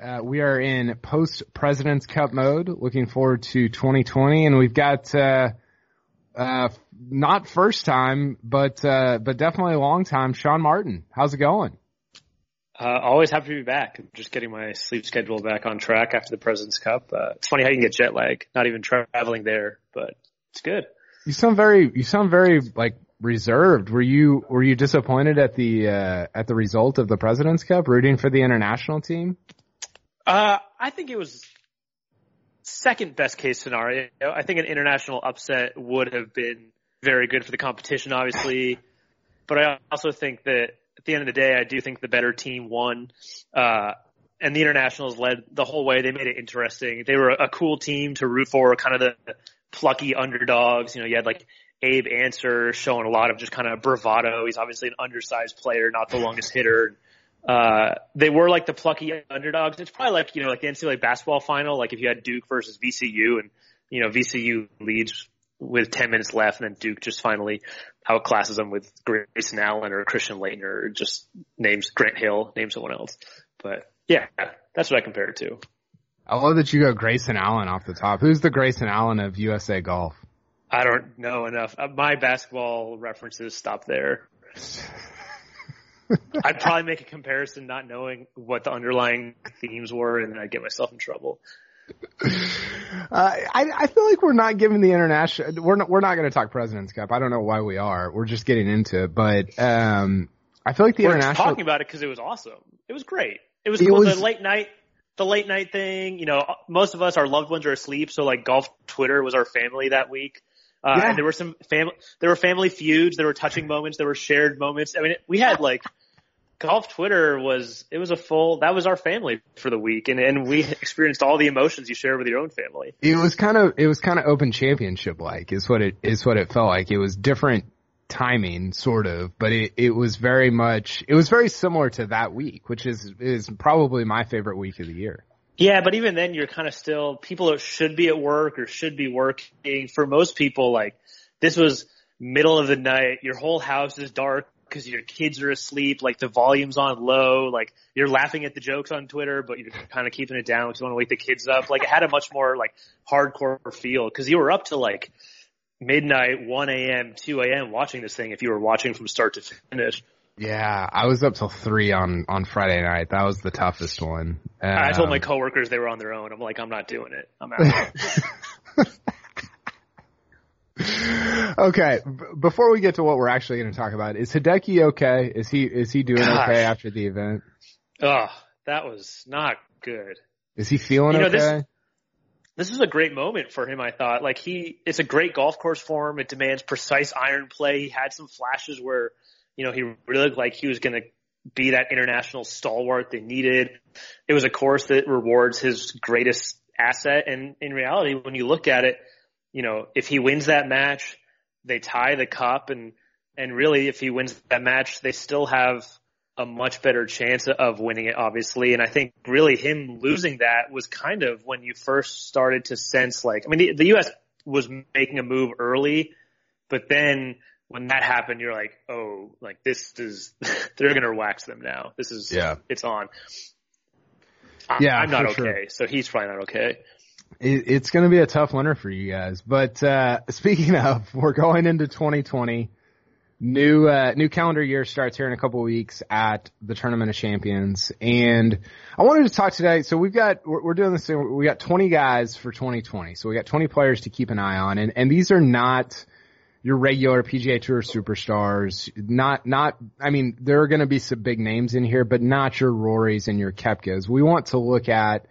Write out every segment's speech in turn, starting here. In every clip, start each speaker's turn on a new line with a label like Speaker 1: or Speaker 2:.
Speaker 1: Uh, we are in post President's Cup mode, looking forward to 2020, and we've got uh, uh, not first time, but uh, but definitely a long time. Sean Martin, how's it going?
Speaker 2: Uh, always happy to be back. I'm just getting my sleep schedule back on track after the President's Cup. Uh, it's funny how you can get jet lag, not even traveling there, but it's good.
Speaker 1: You sound very, you sound very like reserved. Were you were you disappointed at the uh, at the result of the President's Cup, rooting for the international team?
Speaker 2: Uh, I think it was second best case scenario. I think an international upset would have been very good for the competition, obviously. But I also think that at the end of the day, I do think the better team won. Uh, and the internationals led the whole way. They made it interesting. They were a cool team to root for, kind of the plucky underdogs. You know, you had like Abe Ancer showing a lot of just kind of bravado. He's obviously an undersized player, not the longest hitter uh, they were like the plucky underdogs. It's probably like, you know, like the NCAA basketball final, like if you had Duke versus VCU and, you know, VCU leads with 10 minutes left and then Duke just finally outclasses them with Grayson Allen or Christian Laettner or just names Grant Hill, name someone else. But yeah, that's what I compare it to.
Speaker 1: I love that you go Grayson Allen off the top. Who's the Grayson Allen of USA Golf?
Speaker 2: I don't know enough. Uh, my basketball references stop there. I'd probably make a comparison not knowing what the underlying themes were, and then I'd get myself in trouble.
Speaker 1: Uh, I, I feel like we're not giving the international. We're not. We're not going to talk Presidents Cup. I don't know why we are. We're just getting into it, but um, I feel like the international.
Speaker 2: we're
Speaker 1: international.
Speaker 2: talking about it because it was awesome. It was great. It was, it cool. was the late night. The late night thing. You know, most of us, our loved ones are asleep, so like golf Twitter was our family that week. Uh, yeah. and there were some family, there were family feuds, there were touching moments, there were shared moments. I mean, we had like golf Twitter was it was a full that was our family for the week and and we experienced all the emotions you share with your own family.
Speaker 1: It was kind of it was kind of open championship like is what it is what it felt like. It was different timing sort of, but it it was very much it was very similar to that week, which is is probably my favorite week of the year.
Speaker 2: Yeah, but even then you're kind of still people that should be at work or should be working. For most people like this was middle of the night, your whole house is dark, because your kids are asleep, like the volume's on low, like you're laughing at the jokes on Twitter, but you're kind of keeping it down because you want to wake the kids up. Like it had a much more like hardcore feel because you were up to like midnight, 1 a.m., 2 a.m. watching this thing if you were watching from start to finish.
Speaker 1: Yeah, I was up till three on on Friday night. That was the toughest one.
Speaker 2: Um, I told my um, coworkers they were on their own. I'm like, I'm not doing it. I'm out.
Speaker 1: okay, b- before we get to what we're actually going to talk about, is Hideki okay? Is he is he doing Gosh. okay after the event?
Speaker 2: Oh, that was not good.
Speaker 1: Is he feeling you know, okay?
Speaker 2: This, this was a great moment for him. I thought, like he, it's a great golf course for him. It demands precise iron play. He had some flashes where, you know, he really looked like he was going to be that international stalwart they needed. It was a course that rewards his greatest asset, and in reality, when you look at it you know, if he wins that match, they tie the cup and, and really if he wins that match, they still have a much better chance of winning it, obviously. And I think really him losing that was kind of when you first started to sense like, I mean, the, the U.S. was making a move early, but then when that happened, you're like, oh, like this is, they're going to wax them now. This is, yeah, it's on.
Speaker 1: Yeah,
Speaker 2: I'm not okay. Sure. So he's probably not okay
Speaker 1: it's going to be a tough winter for you guys. But uh, speaking of, we're going into 2020. New uh, new calendar year starts here in a couple weeks at the Tournament of Champions, and I wanted to talk today. So we've got we're, we're doing this. Thing, we got 20 guys for 2020. So we got 20 players to keep an eye on, and and these are not your regular PGA Tour superstars. Not, not, I mean, there are going to be some big names in here, but not your Rorys and your Koepkas. We want to look at,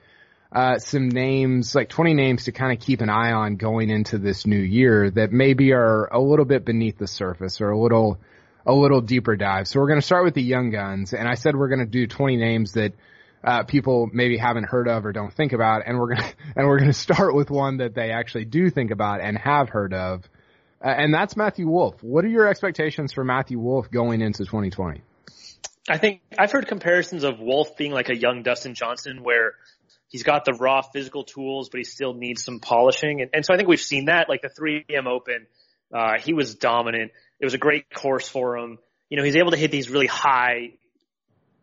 Speaker 1: uh, some names, like 20 names to kind of keep an eye on going into this new year that maybe are a little bit beneath the surface or a little, a little deeper dive. So we're going to start with the young guns. And I said we're going to do 20 names that, uh, people maybe haven't heard of or don't think about. And we're going to, and we're going to start with one that they actually do think about and have heard of. Uh, and that's Matthew Wolff. What are your expectations for Matthew Wolff going into 2020?
Speaker 2: I think I've heard comparisons of Wolff being like a young Dustin Johnson where he's got the raw physical tools, but he still needs some polishing. And, and so I think we've seen that, like the 3M Open, uh, he was dominant. It was a great course for him. You know, he's able to hit these really high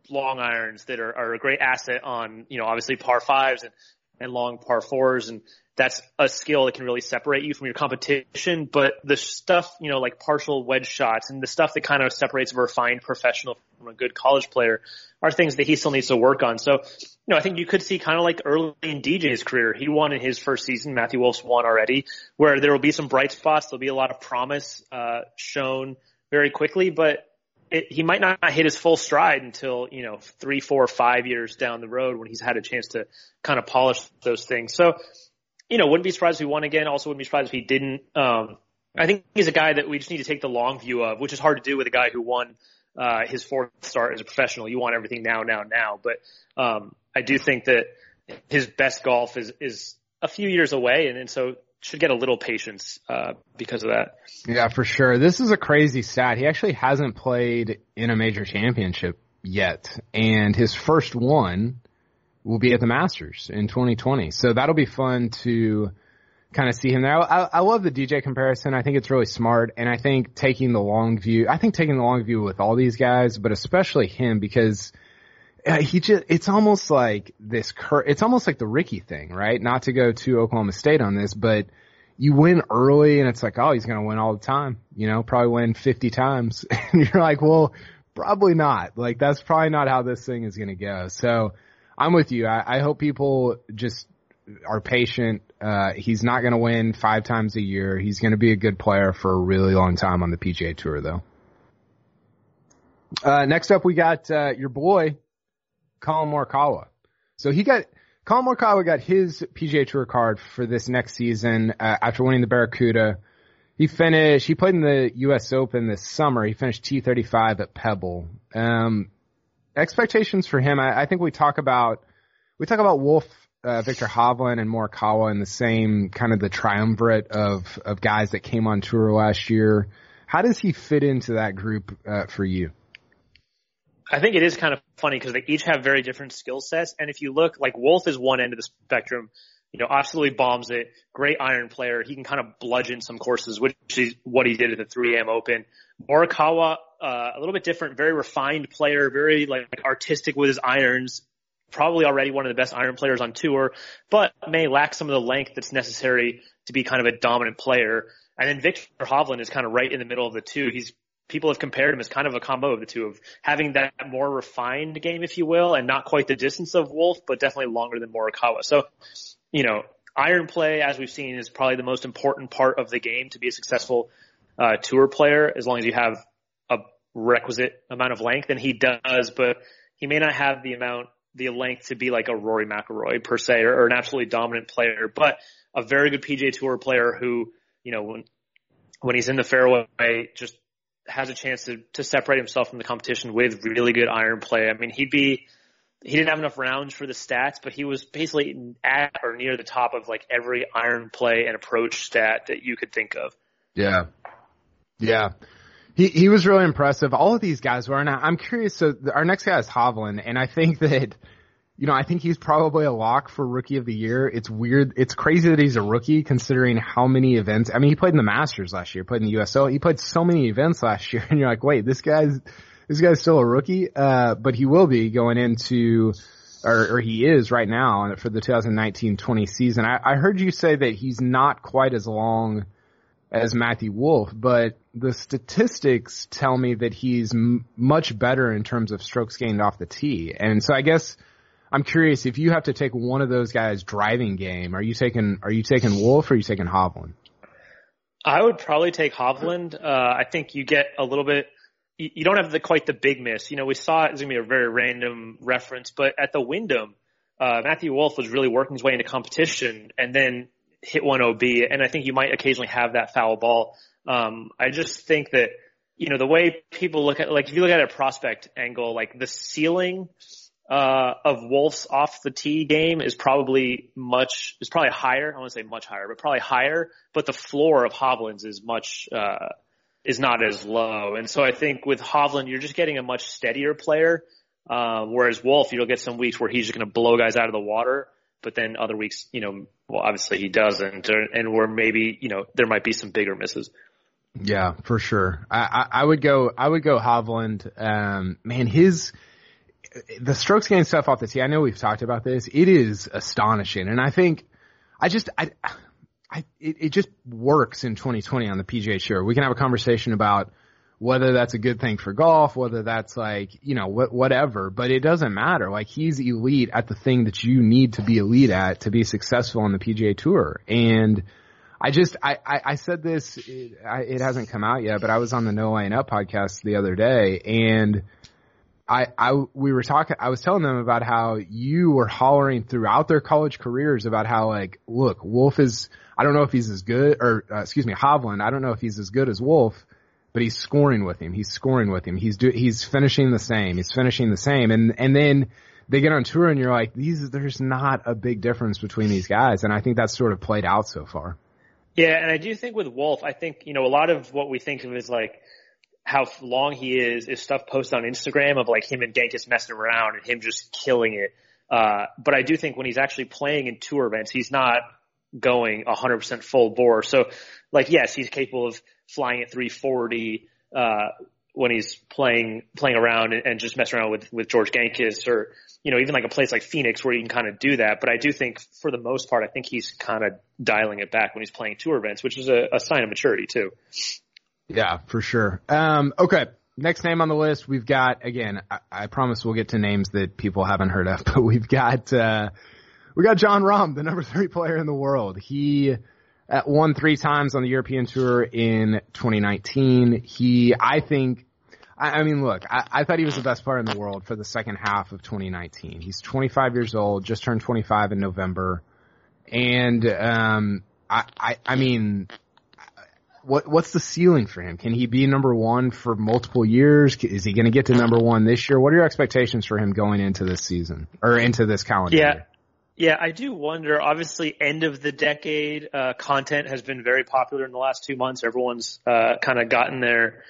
Speaker 2: long irons that are, are a great asset on, you know, obviously par fives and, and long par fours. And that's a skill that can really separate you from your competition. But the stuff, you know, like partial wedge shots and the stuff that kind of separates a refined professional from a good college player are things that he still needs to work on. So, you know, I think you could see kind of like early in DJ's career, he won in his first season. Matthew Wolff's won already, where there will be some bright spots. There'll be a lot of promise uh, shown very quickly, but it, he might not hit his full stride until you know three, four, five years down the road when he's had a chance to kind of polish those things. So you know, wouldn't be surprised if he won again. Also wouldn't be surprised if he didn't. Um, I think he's a guy that we just need to take the long view of, which is hard to do with a guy who won uh, his fourth start as a professional. You want everything now, now, now. But um, I do think that his best golf is is a few years away, and, and so should get a little patience uh, because of that.
Speaker 1: Yeah, for sure. This is a crazy stat. He actually hasn't played in a major championship yet, and his first one will be at the Masters in 2020. So that'll be fun to kind of see him there. I, I love the DJ comparison. I think it's really smart. And I think taking the long view, I think taking the long view with all these guys, but especially him because uh, he just, it's almost like this cur, it's almost like the Ricky thing, right? Not to go to Oklahoma State on this, but you win early and it's like, oh, he's going to win all the time, you know, probably win 50 times. and you're like, well, probably not. Like that's probably not how this thing is going to go. So, I'm with you. I, I hope people just are patient. Uh, he's not going to win five times a year. He's going to be a good player for a really long time on the PGA Tour, though. Uh, next up, we got uh, your boy, Collin Morikawa. So he got Collin Morikawa got his PGA Tour card for this next season uh, after winning the Barracuda. He finished. He played in the U.S. Open this summer. He finished T35 at Pebble. Um, expectations for him, I, I think we talk about we talk about Wolff, uh, Viktor Hovland, and Morikawa in the same kind of the triumvirate of of guys that came on tour last year. How does he fit into that group uh, for you?
Speaker 2: I think it is kind of funny because they each have very different skill sets. And if you look, like Wolff is one end of the spectrum, you know, absolutely bombs it. Great iron player. He can kind of bludgeon some courses, which is what he did at the 3M Open. Morikawa, uh, a little bit different, very refined player, very like artistic with his irons. Probably already one of the best iron players on tour, but may lack some of the length that's necessary to be kind of a dominant player. And then Viktor Hovland is kind of right in the middle of the two. He's people have compared him as kind of a combo of the two of having that more refined game, if you will, and not quite the distance of Wolff, but definitely longer than Morikawa. So, you know, iron play, as we've seen, is probably the most important part of the game to be a successful uh, tour player, as long as you have a requisite amount of length, and he does, but he may not have the amount, the length to be like a Rory McIlroy per se, or, or an absolutely dominant player, but a very good PGA Tour player who, you know, when when he's in the fairway, just has a chance to to separate himself from the competition with really good iron play. I mean, he'd be he didn't have enough rounds for the stats, but he was basically at or near the top of like every iron play and approach stat that you could think of.
Speaker 1: Yeah. Yeah. He he was really impressive. All of these guys were, and I'm curious. So our next guy is Hovland, and I think that, you know, I think he's probably a lock for rookie of the year. It's weird. It's crazy that he's a rookie considering how many events. I mean, he played in the Masters last year, played in the USO. He played so many events last year, and you're like, wait, this guy's this guy's still a rookie. Uh, but he will be going into. Or, or he is right now for the 2019-20 season. I, I heard you say that he's not quite as long as Matthew Wolff, but the statistics tell me that he's m- much better in terms of strokes gained off the tee. And so I guess I'm curious if you have to take one of those guys driving game, are you taking, are you taking Wolff or are you taking Hovland?
Speaker 2: I would probably take Hovland. Uh, I think you get a little bit. You, you don't have the quite the big miss. You know, we saw it. It's gonna be a very random reference, but at the Wyndham, uh, Matthew Wolff was really working his way into competition, and then hit one OB. And I think you might occasionally have that foul ball. Um, I just think that you know the way people look at like if you look at a prospect angle, like the ceiling uh, of Wolff's off the tee game is probably much is probably higher. I want to say much higher, but probably higher. But the floor of Hovland's is much uh, is not as low. And so I think with Hovland, you're just getting a much steadier player. Um, whereas Wolff, you'll get some weeks where he's just going to blow guys out of the water, but then other weeks, you know, well, obviously he doesn't, and where maybe you know there might be some bigger misses.
Speaker 1: Yeah, for sure. I, I, I would go. I would go Hovland. Um, man, his the strokes gain stuff off the tee. I know we've talked about this. It is astonishing, and I think I just I. I, it, it just works in 2020 on the PGA Tour. We can have a conversation about whether that's a good thing for golf, whether that's like, you know, wh- whatever, but it doesn't matter. Like he's elite at the thing that you need to be elite at to be successful on the PGA Tour. And I just, I, I, I said this, it, I, it hasn't come out yet, but I was on the No Laying Up podcast the other day and I, I, we were talking, I was telling them about how you were hollering throughout their college careers about how like, look, Wolff is, I don't know if he's as good, or, uh, excuse me, Hovland, I don't know if he's as good as Wolff, but he's scoring with him. He's scoring with him. He's do, he's finishing the same. He's finishing the same. And, and then they get on tour and you're like, these, there's not a big difference between these guys. And I think that's sort of played out so far.
Speaker 2: Yeah. And I do think with Wolff, I think, you know, a lot of what we think of is like, how long he is is stuff posted on Instagram of like him and Gankas messing around and him just killing it. Uh, but I do think when he's actually playing in tour events, he's not going 100% full bore. So, like, yes, he's capable of flying at 340 uh, when he's playing playing around and, and just messing around with with George Gankas or you know even like a place like Phoenix where you can kind of do that. But I do think for the most part, I think he's kind of dialing it back when he's playing tour events, which is a, a sign of maturity too.
Speaker 1: Yeah, for sure. Um, okay. Next name on the list, we've got, again, I, I, promise we'll get to names that people haven't heard of, but we've got, uh, we got Jon Rahm, the number three player in the world. He uh, won three times on the European Tour in 2019. He, I think, I, I mean, look, I, I thought he was the best player in the world for the second half of 2019. He's 25 years old, just turned 25 in November. And, um, I, I, I mean, what what's the ceiling for him? Can he be number one for multiple years? Is he going to get to number one this year? What are your expectations for him going into this season or into this calendar
Speaker 2: yeah.
Speaker 1: year?
Speaker 2: Yeah, I do wonder. Obviously, end of the decade uh, content has been very popular in the last two months. Everyone's uh, kind of gotten their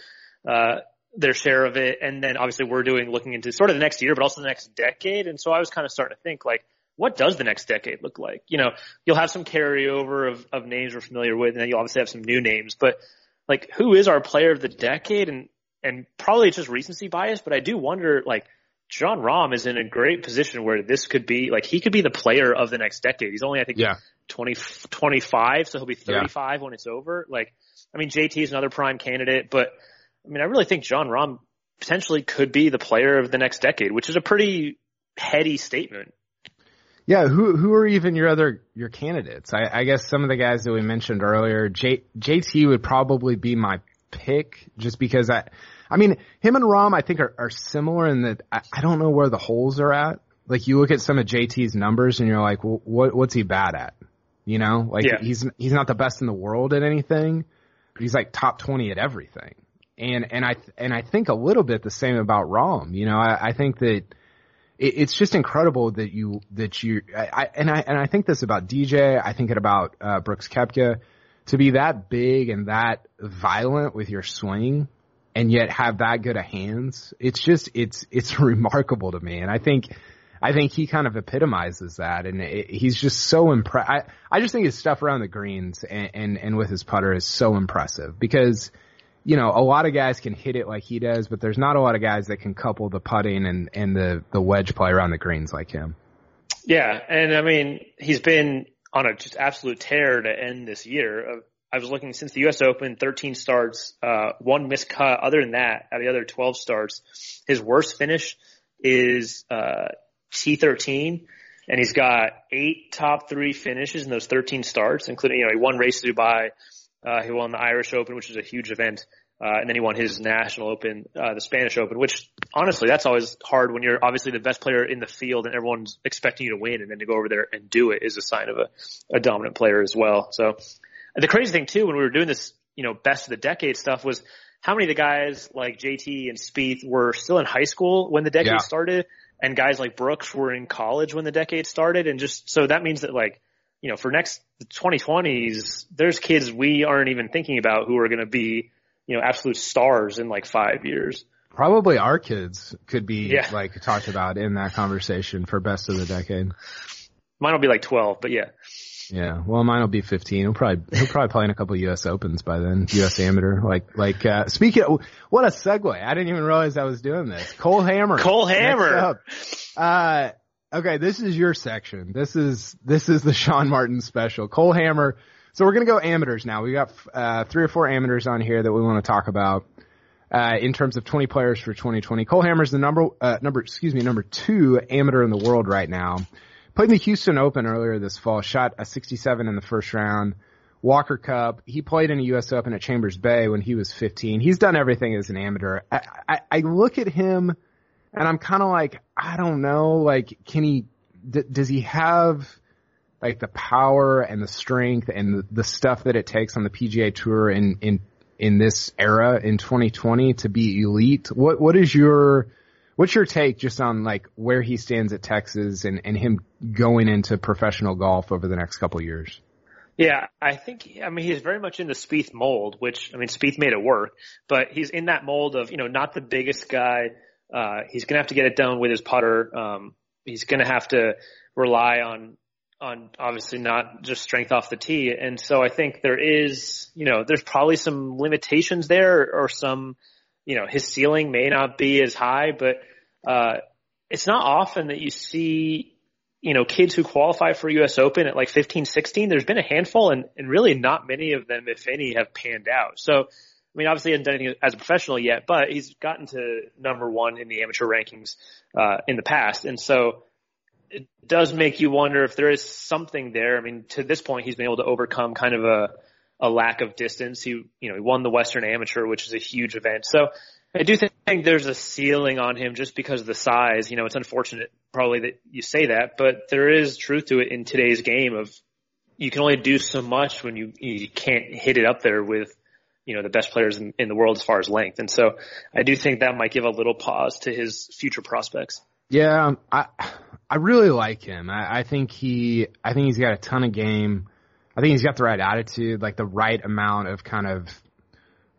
Speaker 2: uh, their share of it, and then obviously we're doing looking into sort of the next year, but also the next decade. And so I was kind of starting to think like, what does the next decade look like? You know, you'll have some carryover of, of names we're familiar with, and then you'll obviously have some new names. But like, who is our player of the decade? And and probably it's just recency bias, but I do wonder like. Jon Rahm is in a great position where this could be like he could be the player of the next decade. He's only I think
Speaker 1: yeah.
Speaker 2: 20, 25, so he'll be 35 yeah. when it's over. Like, I mean, JT is another prime candidate, but I mean, I really think Jon Rahm potentially could be the player of the next decade, which is a pretty heady statement.
Speaker 1: Yeah, who who are even your other your candidates? I, I guess some of the guys that we mentioned earlier, J, JT would probably be my pick, just because I, I mean, him and Rahm, I think are, are similar in that I, I don't know where the holes are at. Like you look at some of JT's numbers and you're like, well, what what's he bad at? You know, like
Speaker 2: yeah.
Speaker 1: he's he's not the best in the world at anything, but he's like top twenty at everything. And and I and I think a little bit the same about Rahm. You know, I, I think that it, it's just incredible that you that you I, and I and I think this about DJ. I think it about uh, Brooks Koepka to be that big and that violent with your swing and yet have that good of hands. It's just it's it's remarkable to me, and I think. I think he kind of epitomizes that, and it, he's just so impressed. I, I just think his stuff around the greens and, and, and with his putter is so impressive because you know, a lot of guys can hit it like he does, but there's not a lot of guys that can couple the putting and, and the, the wedge play around the greens like him.
Speaker 2: Yeah. And I mean, he's been on a just absolute tear to end this year. I was looking since the U.S. Open, 13 starts, uh, one missed cut. Other than that, out of the other 12 starts, his worst finish is, uh, T13 and he's got eight top three finishes in those 13 starts, including, you know, he won race to Dubai, Uh, he won the Irish Open, which is a huge event. Uh, and then he won his national open, uh, the Spanish Open, which honestly, that's always hard when you're obviously the best player in the field and everyone's expecting you to win and then to go over there and do it is a sign of a, a dominant player as well. So the crazy thing too, when we were doing this, you know, best of the decade stuff was how many of the guys like JT and Spieth were still in high school when the decade yeah. started and guys like Brooks were in college when the decade started. And just, so that means that like, you know, for next 2020s, there's kids we aren't even thinking about who are going to be, you know, absolute stars in like five years.
Speaker 1: Probably our kids could be yeah. like talked about in that conversation for best of the decade.
Speaker 2: Mine will be like 12, but yeah.
Speaker 1: Yeah, well, mine will be 15. He'll probably he'll probably play in a couple U.S. Opens by then. U.S. Amateur, like like uh, speaking. Of, what a segue! I didn't even realize I was doing this. Cole Hammer.
Speaker 2: Cole Hammer.
Speaker 1: Uh, okay, this is your section. This is this is the Sean Martin special. Cole Hammer. So we're gonna go amateurs now. We got uh, three or four amateurs on here that we want to talk about. Uh, in terms of 20 players for 2020, Cole Hammer's the number, uh, number, excuse me, number two amateur in the world right now. Played in the Houston Open earlier this fall, shot a 67 in the first round. Walker Cup. He played in a U.S. Open at Chambers Bay when he was 15. He's done everything as an amateur. I, I, I look at him and I'm kind of like, I don't know, like, can he, d- does he have like the power and the strength and the, the stuff that it takes on the PGA Tour in, in, in this era in 2020 to be elite? What, what is your, What's your take just on like where he stands at Texas and, and him going into professional golf over the next couple years?
Speaker 2: Yeah, I think, I mean, he's very much in the Spieth mold, which, I mean, Spieth made it work, but he's in that mold of, you know, not the biggest guy. Uh, he's to have to get it done with his putter. Um, he's to have to rely on, on obviously not just strength off the tee. And so I think there is, you know, there's probably some limitations there or some, you know, his ceiling may not be as high, but, uh, it's not often that you see, you know, kids who qualify for US Open at like 15, 16. There's been a handful and, and really not many of them, if any, have panned out. So, I mean, obviously he hasn't done anything as a professional yet, but he's gotten to number one in the amateur rankings, uh, in the past. And so it does make you wonder if there is something there. I mean, to this point, he's been able to overcome kind of a, a lack of distance. He, you know, he won the Western Amateur, which is a huge event. So I do think there's a ceiling on him just because of the size. You know, it's unfortunate probably that you say that, but there is truth to it in today's game of you can only do so much when you, you can't hit it up there with, you know, the best players in, in the world as far as length. And so I do think that might give a little pause to his future prospects.
Speaker 1: Yeah, um, I I really like him. I, I think he I think he's got a ton of game. I think he's got the right attitude, like the right amount of kind of,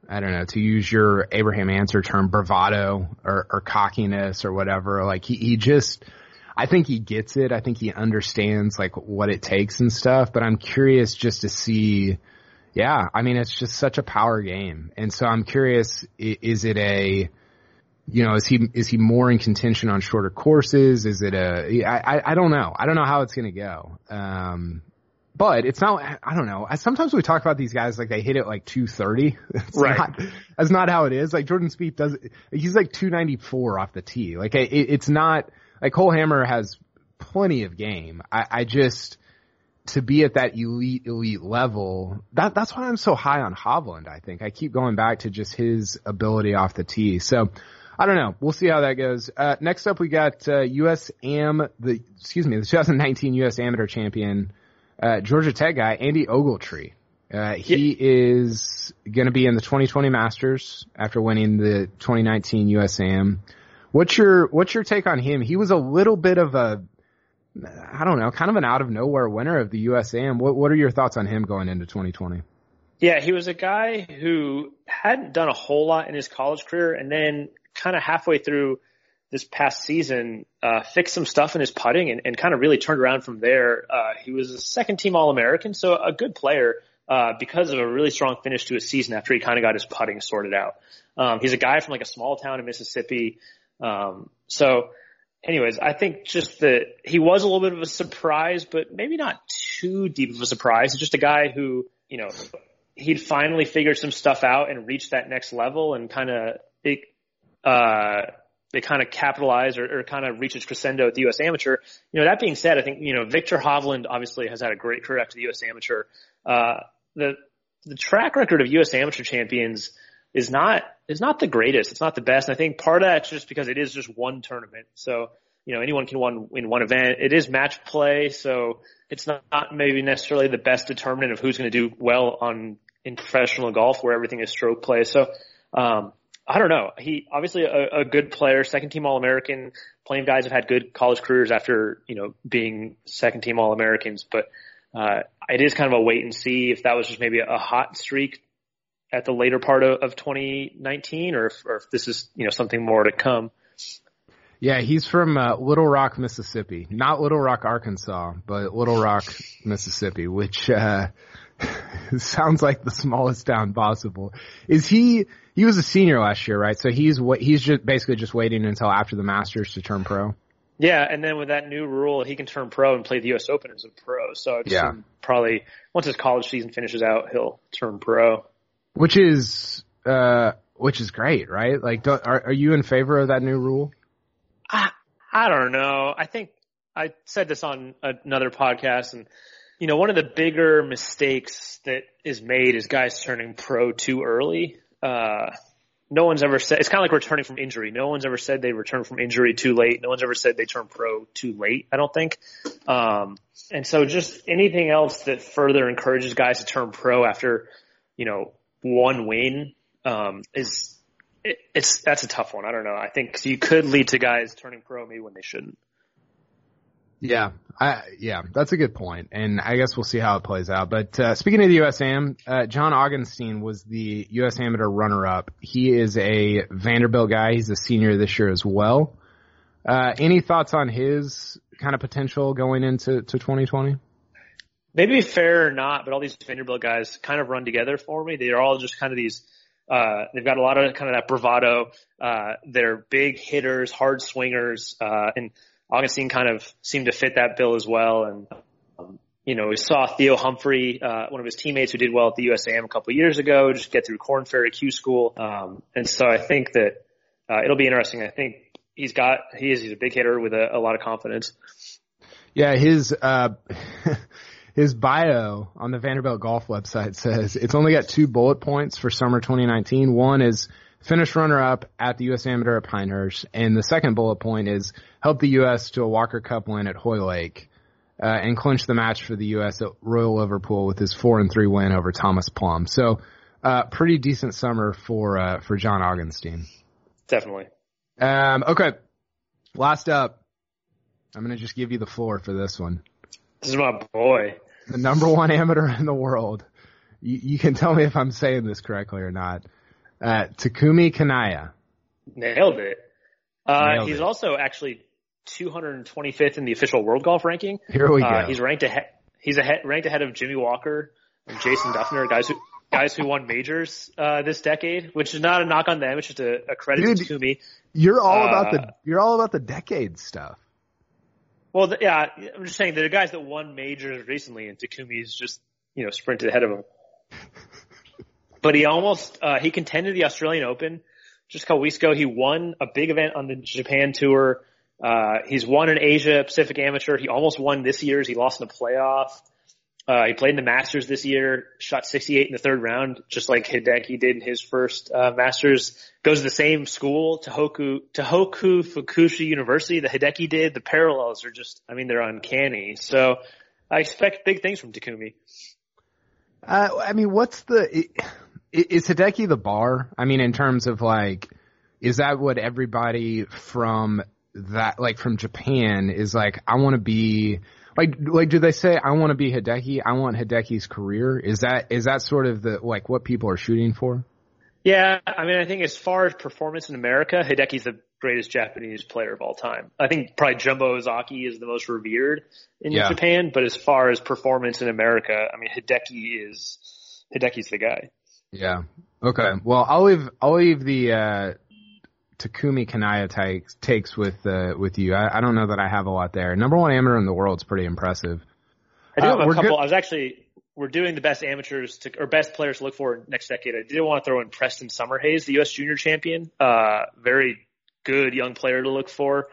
Speaker 1: I don't know, to use your Abraham Ancer term, bravado or, or cockiness or whatever. Like he, he just, I think he gets it. I think he understands like what it takes and stuff, but I'm curious just to see, yeah, I mean, it's just such a power game. And so I'm curious, is it a, you know, is he, is he more in contention on shorter courses? Is it a, I, I, I don't know. I don't know how it's going to go. Um, but it's not, I don't know. Sometimes we talk about these guys like they hit it like 230.
Speaker 2: right.
Speaker 1: Not, that's not how it is. Like Jordan Spieth does, he's like 294 off the tee. Like it, it's not, like Cole Hammer has plenty of game. I, I just, to be at that elite, elite level, that, that's why I'm so high on Hovland, I think. I keep going back to just his ability off the tee. So, I don't know. We'll see how that goes. Uh, next up we got, uh, US Am, the, excuse me, the 2019 US Amateur Champion, uh, Georgia Tech guy, Andy Ogletree. Uh, he yeah. is going to be in the 2020 Masters after winning the 2019 USAM. What's your what's your take on him? He was a little bit of a I don't know, kind of an out of nowhere winner of the USAM. What what are your thoughts on him going into 2020?
Speaker 2: Yeah, he was a guy who hadn't done a whole lot in his college career and then kind of halfway through this past season, uh, fixed some stuff in his putting and, and kind of really turned around from there. Uh, he was a second team All American, so a good player, uh, because of a really strong finish to his season after he kind of got his putting sorted out. Um, he's a guy from like a small town in Mississippi. Um, so anyways, I think just that he was a little bit of a surprise, but maybe not too deep of a surprise. Just a guy who, you know, he'd finally figured some stuff out and reached that next level and kind of, uh, they kind of capitalize or, or kind of reach its crescendo at the U.S. Amateur. You know, that being said, I think, you know, Viktor Hovland obviously has had a great career after the U.S. Amateur. Uh, the the track record of U.S. amateur champions is not is not the greatest. It's not the best. And I think part of that's just because it is just one tournament. So you know anyone can win in one event. It is match play, so it's not, not maybe necessarily the best determinant of who's going to do well on in professional golf where everything is stroke play. So um, I don't know. He obviously a, a good player, second team All American. Plenty of guys have had good college careers after you know being second team All Americans, but uh, it is kind of a wait and see if that was just maybe a hot streak at the later part of, of 2019, or if, or if this is you know something more to come.
Speaker 1: Yeah, he's from uh, Little Rock, Mississippi. Not Little Rock, Arkansas, but Little Rock, Mississippi, which uh sounds like the smallest town possible. Is he he was a senior last year, right? So he's what he's just basically just waiting until after the Masters to turn pro.
Speaker 2: Yeah, and then with that new rule, he can turn pro and play the U.S. Open as a pro. So yeah. probably once his college season finishes out, he'll turn pro.
Speaker 1: Which is uh, which is great, right? Like, are are you in favor of that new rule?
Speaker 2: I I don't know. I think I said this on another podcast, and you know, one of the bigger mistakes that is made is guys turning pro too early. Uh, no one's ever said it's kind of like returning from injury. No one's ever said they return from injury too late. No one's ever said they turn pro too late. I don't think. Um, and so just anything else that further encourages guys to turn pro after, you know, one win, um, is it, it's that's a tough one. I don't know. I think you could lead to guys turning pro maybe when they shouldn't.
Speaker 1: Yeah, I, yeah, that's a good point, and I guess we'll see how it plays out. But uh, speaking of the USAM, uh, John Augenstein was the US Amateur runner-up. He is a Vanderbilt guy. He's a senior this year as well. Uh, any thoughts on his kind of potential going into to 2020?
Speaker 2: Maybe fair or not, but all these Vanderbilt guys kind of run together for me. They're all just kind of these. Uh, they've got a lot of kind of that bravado. Uh, they're big hitters, hard swingers, uh, and Augenstein kind of seemed to fit that bill as well. And, um, you know, we saw Theo Humphrey, uh, one of his teammates who did well at the USAM a couple of years ago, just get through Corn Ferry Q school. Um, and so I think that, uh, it'll be interesting. I think he's got, he is, he's a big hitter with a, a lot of confidence.
Speaker 1: Yeah, his, uh, his bio on the Vanderbilt golf website says it's only got two bullet points for summer 2019. One is finished runner up at the U.S. Amateur at Pinehurst. And the second bullet point is help the U.S. to a Walker Cup win at Hoylake. Uh, and clinch the match for the U.S. at Royal Liverpool with his four and three win over Thomas Plumb. So, uh, pretty decent summer for, uh, for John Augenstein.
Speaker 2: Definitely.
Speaker 1: Um, okay. Last up, I'm going to just give you the floor for this one.
Speaker 2: This is my boy.
Speaker 1: The number one amateur in the world. You, you can tell me if I'm saying this correctly or not. Uh, Takumi Kanaya.
Speaker 2: Nailed it. Uh, Nailed he's it. also actually 225th in the official world golf ranking.
Speaker 1: Here we uh, go.
Speaker 2: He's ranked ahead. He's ahead, ranked ahead of Jimmy Walker and Jason Dufner, guys who guys who won majors uh, this decade. Which is not a knock on them. It's just a, a credit Dude, to me.
Speaker 1: You're all about the uh, you're all about the decade stuff.
Speaker 2: Well, the, yeah, I'm just saying there are guys that won majors recently, and Takumi's just you know sprinted ahead of him. but he almost uh, he contended the Australian Open just a couple weeks ago. He won a big event on the Japan Tour. Uh, he's won an Asia Pacific Amateur. He almost won this year's. He lost in the playoff. Uh, he played in the Masters this year, shot 68 in the third round, just like Hideki did in his first uh, Masters. Goes to the same school, Tohoku, Tohoku Fukushi University, the Hideki did. The parallels are just, I mean, they're uncanny. So I expect big things from Takumi.
Speaker 1: Uh, I mean, what's the, is Hideki the bar? I mean, in terms of like, is that what everybody from that, like from Japan is like, I want to be, like, like, do they say, I want to be Hideki? I want Hideki's career? Is that, is that sort of the, like, what people are shooting for?
Speaker 2: Yeah, I mean, I think as far as performance in America, Hideki's the greatest Japanese player of all time. I think probably Jumbo Ozaki is the most revered in yeah. Japan, but as far as performance in America, I mean, Hideki is, Hideki's the guy.
Speaker 1: Yeah. Okay. Well, I'll leave I'll leave the uh, Takumi Kanaya takes takes with uh, with you. I, I, don't know that I have a lot there. Number one amateur in the world is pretty impressive.
Speaker 2: I do uh, have a couple. Good. I was actually we're doing the best amateurs to, or best players to look for next decade. I did want to throw in Preston Summerhays, the U.S. Junior champion. Uh, very good young player to look for.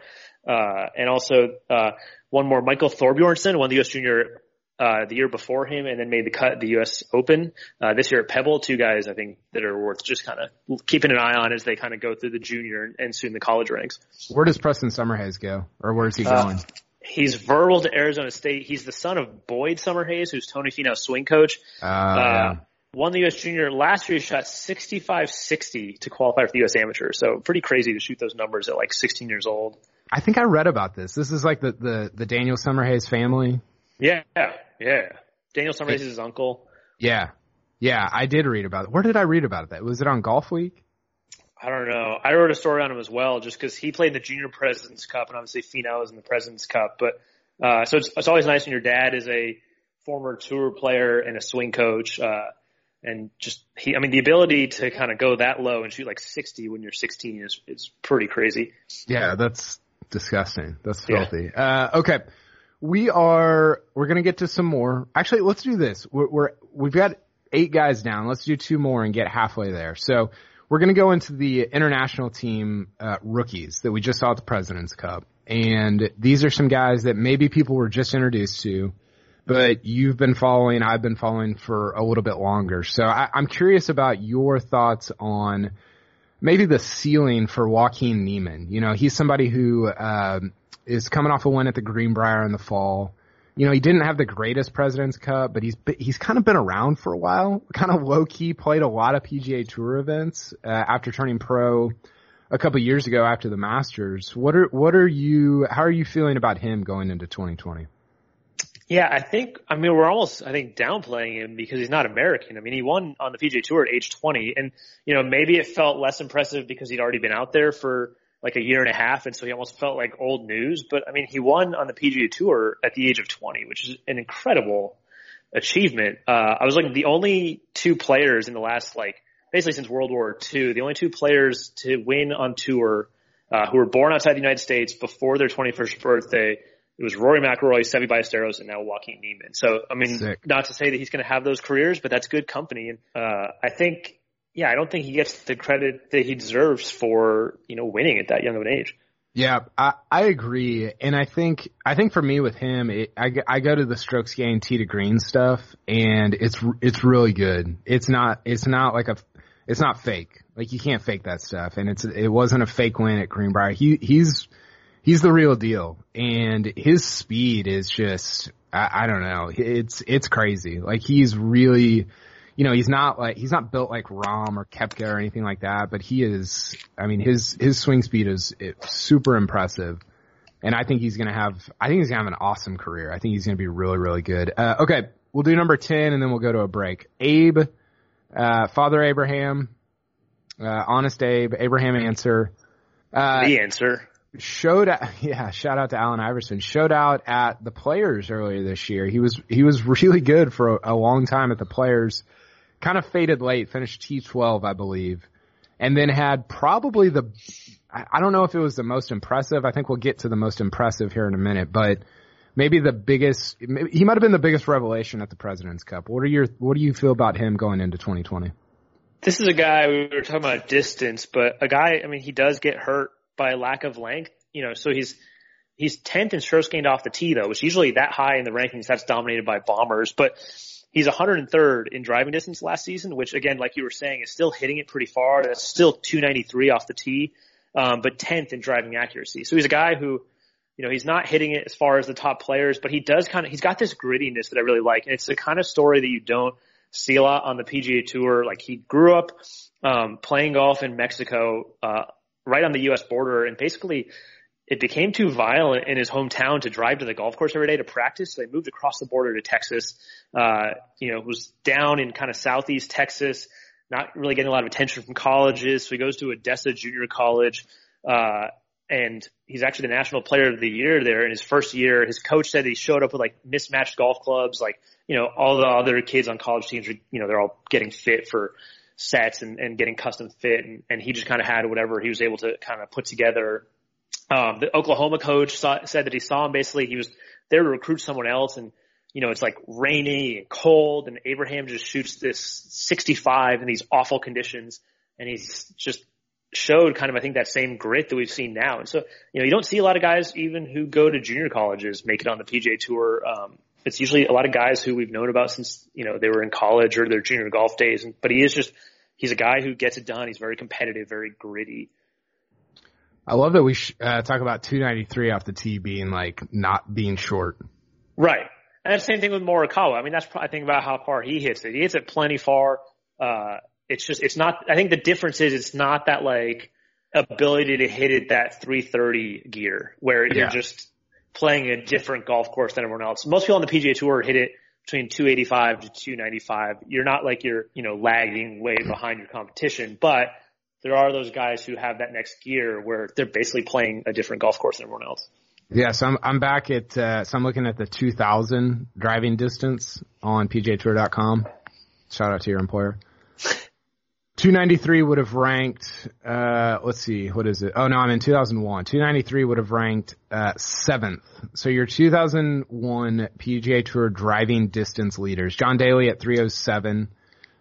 Speaker 2: Uh, and also uh, one more, Michael Thorbjornsen, won the U.S. Junior uh, the year before him and then made the cut at the U.S. Open. Uh, this year at Pebble, two guys I think that are worth just kind of keeping an eye on as they kind of go through the junior and, soon the college ranks.
Speaker 1: Where does Preston Summerhays go, or where's he
Speaker 2: Uh,
Speaker 1: going?
Speaker 2: He's verbal to Arizona State. He's the son of Boyd Summerhays, who's Tony Finau's swing coach.
Speaker 1: Uh,
Speaker 2: Uh, won the U.S. Junior last year. He shot 65-60 to qualify for the U.S. Amateur. So pretty crazy to shoot those numbers at like 16 years old.
Speaker 1: I think I read about this. This is like the the, the Daniel Summerhays family.
Speaker 2: Yeah, yeah. Daniel Summerhays is his uncle.
Speaker 1: Yeah, yeah, I did read about it. Where did I read about it? Was it on Golf Week?
Speaker 2: I don't know. I wrote a story on him as well, just because he played in the Junior Presidents Cup, and obviously Finau is in the Presidents Cup. But uh, so it's, it's always nice when your dad is a former tour player and a swing coach, uh, and just he. I mean, the ability to kind of go that low and shoot like 60 when you're 16 is is pretty crazy.
Speaker 1: Yeah, that's disgusting. That's
Speaker 2: Yeah.
Speaker 1: filthy. Uh, okay. We are, we're to get to some more. Actually, let's do this. We're, we're, we've got eight guys down. Let's do two more and get halfway there. So we're to go into the international team, uh, rookies that we just saw at the President's Cup. And these are some guys that maybe people were just introduced to, but you've been following, I've been following for a little bit longer. So I, I'm curious about your thoughts on, maybe the ceiling for Joaquin Niemann. You know, he's somebody who um, is coming off a win at the Greenbrier in the fall. You know, he didn't have the greatest President's Cup, but he's he's kind of been around for a while. Kind of low key, played a lot of PGA Tour events uh, after turning pro a couple years ago after the Masters. What are what are you? How are you feeling about him going into 2020?
Speaker 2: Yeah, I think, I mean, we're almost, I think, downplaying him because he's not American. I mean, he won on the PGA Tour at age 20 and, you know, maybe it felt less impressive because he'd already been out there for like a year and a half and so he almost felt like old news. But I mean, he won on the PGA Tour at the age of 20, which is an incredible achievement. Uh, I was looking, the only two players in the last, like, basically since World War II, the only two players to win on tour, uh, who were born outside the United States before their 21st birthday, it was Rory McIlroy, Seve Ballesteros, and now Joaquin Niemann. So, I mean,
Speaker 1: Sick.
Speaker 2: not to say that he's going to have those careers, but that's good company. And uh, I think, yeah, I don't think he gets the credit that he deserves for you know winning at that young of an age.
Speaker 1: Yeah, I, I agree, and I think I think for me with him, it, I I go to the strokes gain tee to green stuff, and it's it's really good. It's not it's not like a it's not fake. Like you can't fake that stuff, and it's it wasn't a fake win at Greenbrier. He he's he's the real deal, and his speed is just I, I don't know. It's it's crazy. Like he's really you know, he's not like he's not built like Rahm or Koepka or anything like that, but he is. I mean, his his swing speed is super impressive, and I think he's gonna have. I think he's gonna have an awesome career. I think he's gonna be really really good. Uh, okay, we'll do number ten, and then we'll go to a break. Abe, uh, Father Abraham, uh, Honest Abe, Abraham Ancer. Uh,
Speaker 2: the answer.
Speaker 1: Showed yeah, shout out to Allen Iverson. Showed out at the Players earlier this year. He was he was really good for a, a long time at the Players. Kind of faded late, finished T12, I believe, and then had probably the I I don't know if it was the most impressive. I think we'll get to the most impressive here in a minute, but maybe the biggest. maybe- He might have been the biggest revelation at the President's Cup. What are your What do you feel about him going into 2020?
Speaker 2: This is a guy we were talking about distance, but a guy. I mean, he does get hurt by lack of length. You know, so he's he's tenth in strokes gained off the tee though, which usually that high in the rankings that's dominated by bombers, but. He's 103rd in driving distance last season, which again, like you were saying, is still hitting it pretty far. That's still 293 off the tee, um, but 10th in driving accuracy. So he's a guy who, you know, he's not hitting it as far as the top players, but he does kind of, he's got this grittiness that I really like. And it's the kind of story that you don't see a lot on the PGA tour. Like he grew up, um, playing golf in Mexico, uh, right on the U.S. border and basically it became too violent in his hometown to drive to the golf course every day to practice. So they moved across the border to Texas. Uh, you know, was down in kind of southeast Texas, not really getting a lot of attention from colleges. So he goes to Odessa Junior College, uh, and he's actually the national player of the year there in his first year. His coach said he showed up with like mismatched golf clubs, like, you know, all the other kids on college teams are, you know, they're all getting fit for sets and, and getting custom fit. And, and he just kind of had whatever he was able to kind of put together um, the Oklahoma coach saw, said that he saw him basically. He was there to recruit someone else, and you know it's like rainy and cold, and Abraham just shoots this 65 in these awful conditions, and he's just showed kind of I think that same grit that we've seen now. And so you know you don't see a lot of guys even who go to junior colleges make it on the PGA Tour. Um, it's usually a lot of guys who we've known about since you know they were in college or their junior golf days. But he is just he's a guy who gets it done. He's very competitive, very gritty.
Speaker 1: I love that we sh- uh, talk about 293 off the tee being like not being short.
Speaker 2: Right. And the same thing with Morikawa. I mean, that's I think about how far he hits it. He hits it plenty far. Uh, it's just, it's not, I think the difference is it's not that like ability to hit it that 330 gear where yeah. you're just playing a different golf course than everyone else. Most people on the PGA Tour hit it between 285 to 295. You're not like you're, you know, lagging way behind your competition, but there are those guys who have that next gear where they're basically playing a different golf course than everyone else.
Speaker 1: Yeah, so I'm I'm back at uh, so I'm looking at the 2000 driving distance on PGAtour.com. Shout out to your employer. 293 would have ranked. Uh, let's see, what is it? Oh no, I'm in 2001. 293 would have ranked uh, seventh. So your 2001 PGA Tour driving distance leaders: John Daly at 307,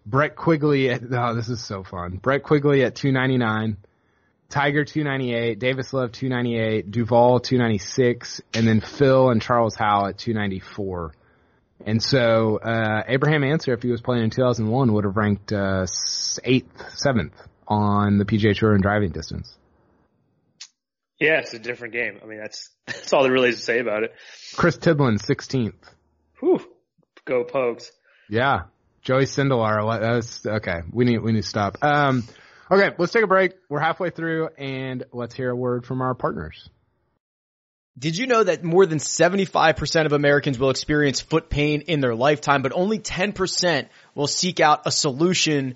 Speaker 1: Brett Quigley at oh this is so fun. Brett Quigley at 299. Tiger 298, Davis Love 298, Duval 296, and then Phil and Charles Howell at 294. And so uh, Abraham Ancer, if he was playing in 2001, would have ranked uh, eighth, seventh on the PGA Tour in driving distance.
Speaker 2: Yeah, it's a different game. I mean, that's that's all there really is to say about it.
Speaker 1: Chris Tidland, 16th.
Speaker 2: Whew, go Pokes.
Speaker 1: Yeah, Joey Sindelar. That's okay. We need we need to stop. Um, Okay, let's take a break. We're halfway through and let's hear a word from our partners.
Speaker 3: Did you know that more than 75% of Americans will experience foot pain in their lifetime, but only 10% will seek out a solution